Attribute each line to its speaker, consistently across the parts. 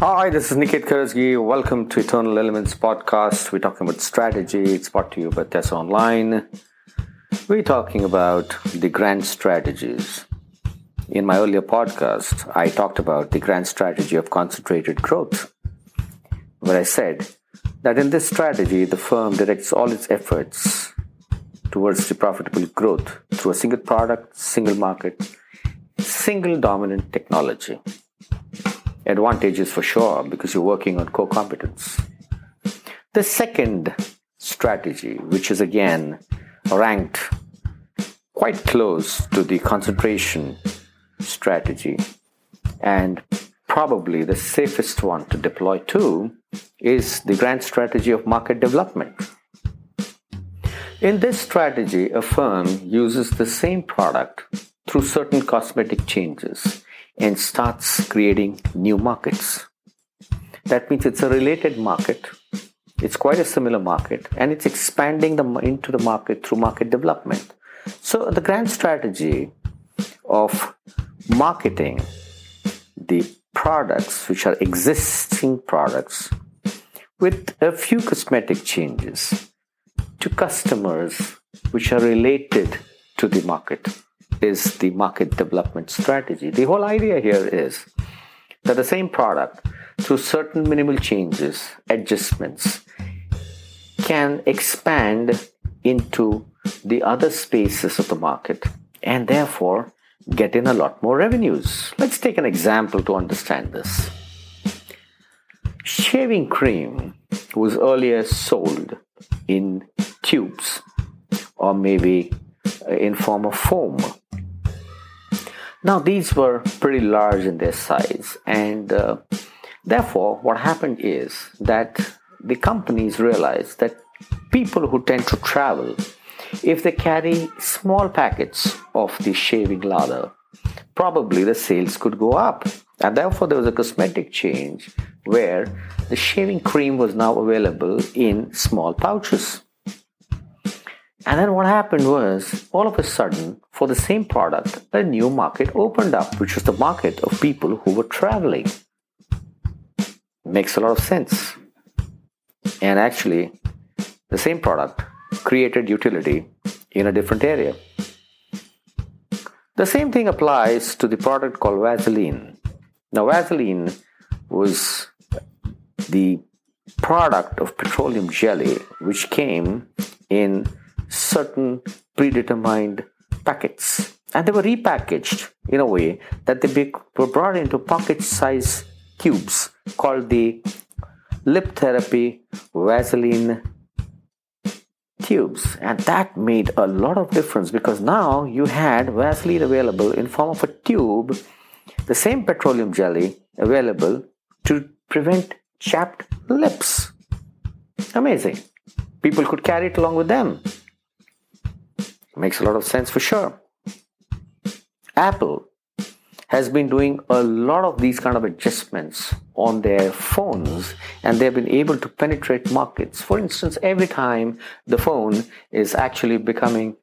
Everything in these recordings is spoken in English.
Speaker 1: Hi, this is Niket Karajagi. Welcome to Eternal Elements podcast. We're talking about strategy. It's brought to you by Tiasa Online. We're talking about the grand strategies. In my earlier podcast, I talked about the grand strategy of concentrated growth, where I said that in this strategy, the firm directs all its efforts towards the profitable growth through a single product, single market, single dominant technology advantages for sure because you're working on core competence. The second strategy, which is again ranked quite close to the concentration strategy and probably the safest one to deploy too, is the grand strategy of market development. In this strategy, a firm uses the same product through certain cosmetic changes and starts creating new markets. That means it's a related market. It's quite a similar market and it's expanding the, into the market through market development. So, the grand strategy of marketing the products, which are existing products, with a few cosmetic changes to customers which are related to the market is the market development strategy. The whole idea here is that the same product, through certain minimal changes, adjustments, can expand into the other spaces of the market and therefore get in a lot more revenues. Let's take an example to understand this. Shaving cream was earlier sold in tubes or maybe in form of foam now, these were pretty large in their size, and uh, therefore, what happened is that the companies realized that people who tend to travel, if they carry small packets of the shaving lather, probably the sales could go up. And therefore, there was a cosmetic change where the shaving cream was now available in small pouches. And then what happened was, all of a sudden, for the same product, a new market opened up, which was the market of people who were traveling. Makes a lot of sense. And actually, the same product created utility in a different area. The same thing applies to the product called Vaseline. Now, Vaseline was the product of petroleum jelly, which came in certain predetermined packets. And they were repackaged in a way that they were brought into pocket size cubes called the lip therapy Vaseline tubes. And that made a lot of difference because now you had Vaseline available in form of a tube the same petroleum jelly available to prevent chapped lips. Amazing. People could carry it along with them Makes a lot of sense for sure. Apple has been doing a lot of these kind of adjustments on their phones and they've been able to penetrate markets. For instance, every time the phone is actually becoming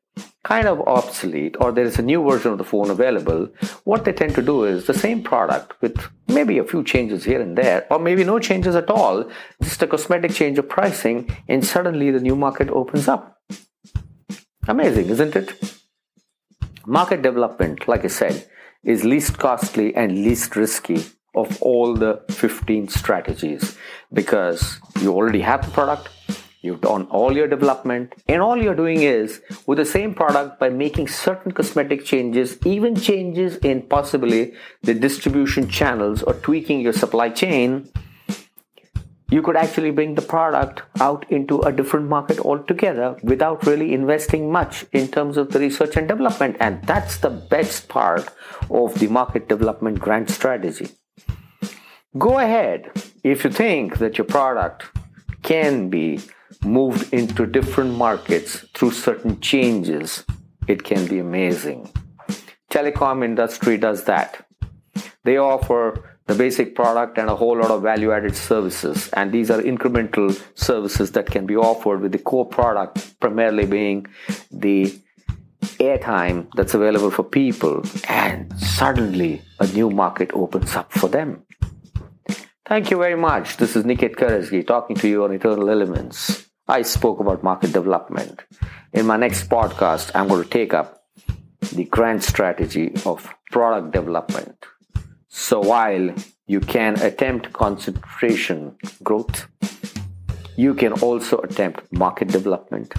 Speaker 1: kind of obsolete or there is a new version of the phone available, what they tend to do is the same product with maybe a few changes here and there, or maybe no changes at all, just a cosmetic change of pricing, and suddenly the new market opens up. Amazing, isn't it? Market development, like I said, is least costly and least risky of all the 15 strategies because you already have the product, you've done all your development, and all you're doing is with the same product by making certain cosmetic changes, even changes in possibly the distribution channels or tweaking your supply chain, you could actually bring the product out into a different market altogether without really investing much in terms of the research and development. And that's the best part of the market development grant strategy. Go ahead if you think that your product can be moved into different markets through certain changes. It can be amazing. Telecom industry does that. They offer the basic product and a whole lot of value added services. And these are incremental services that can be offered with the core product primarily being the airtime that's available for people. And suddenly a new market opens up for them. Thank you very much. This is Niket Karajagi talking to you on Eternal Elements. I spoke about market development. In my next podcast, I'm going to take up the grand strategy of product development. So while you can attempt concentration growth, you can also attempt market development.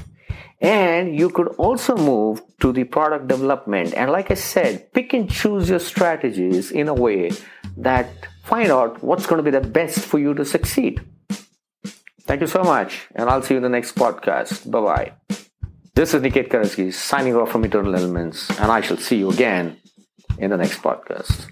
Speaker 1: And you could also move to the product development. And like I said, pick and choose your strategies in a way that find out what's going to be the best for you to succeed. Thank you so much, and I'll see you in the next podcast. Bye bye. This is Niket Karajagi signing off from Eternal Elements, and I shall see you again in the next podcast.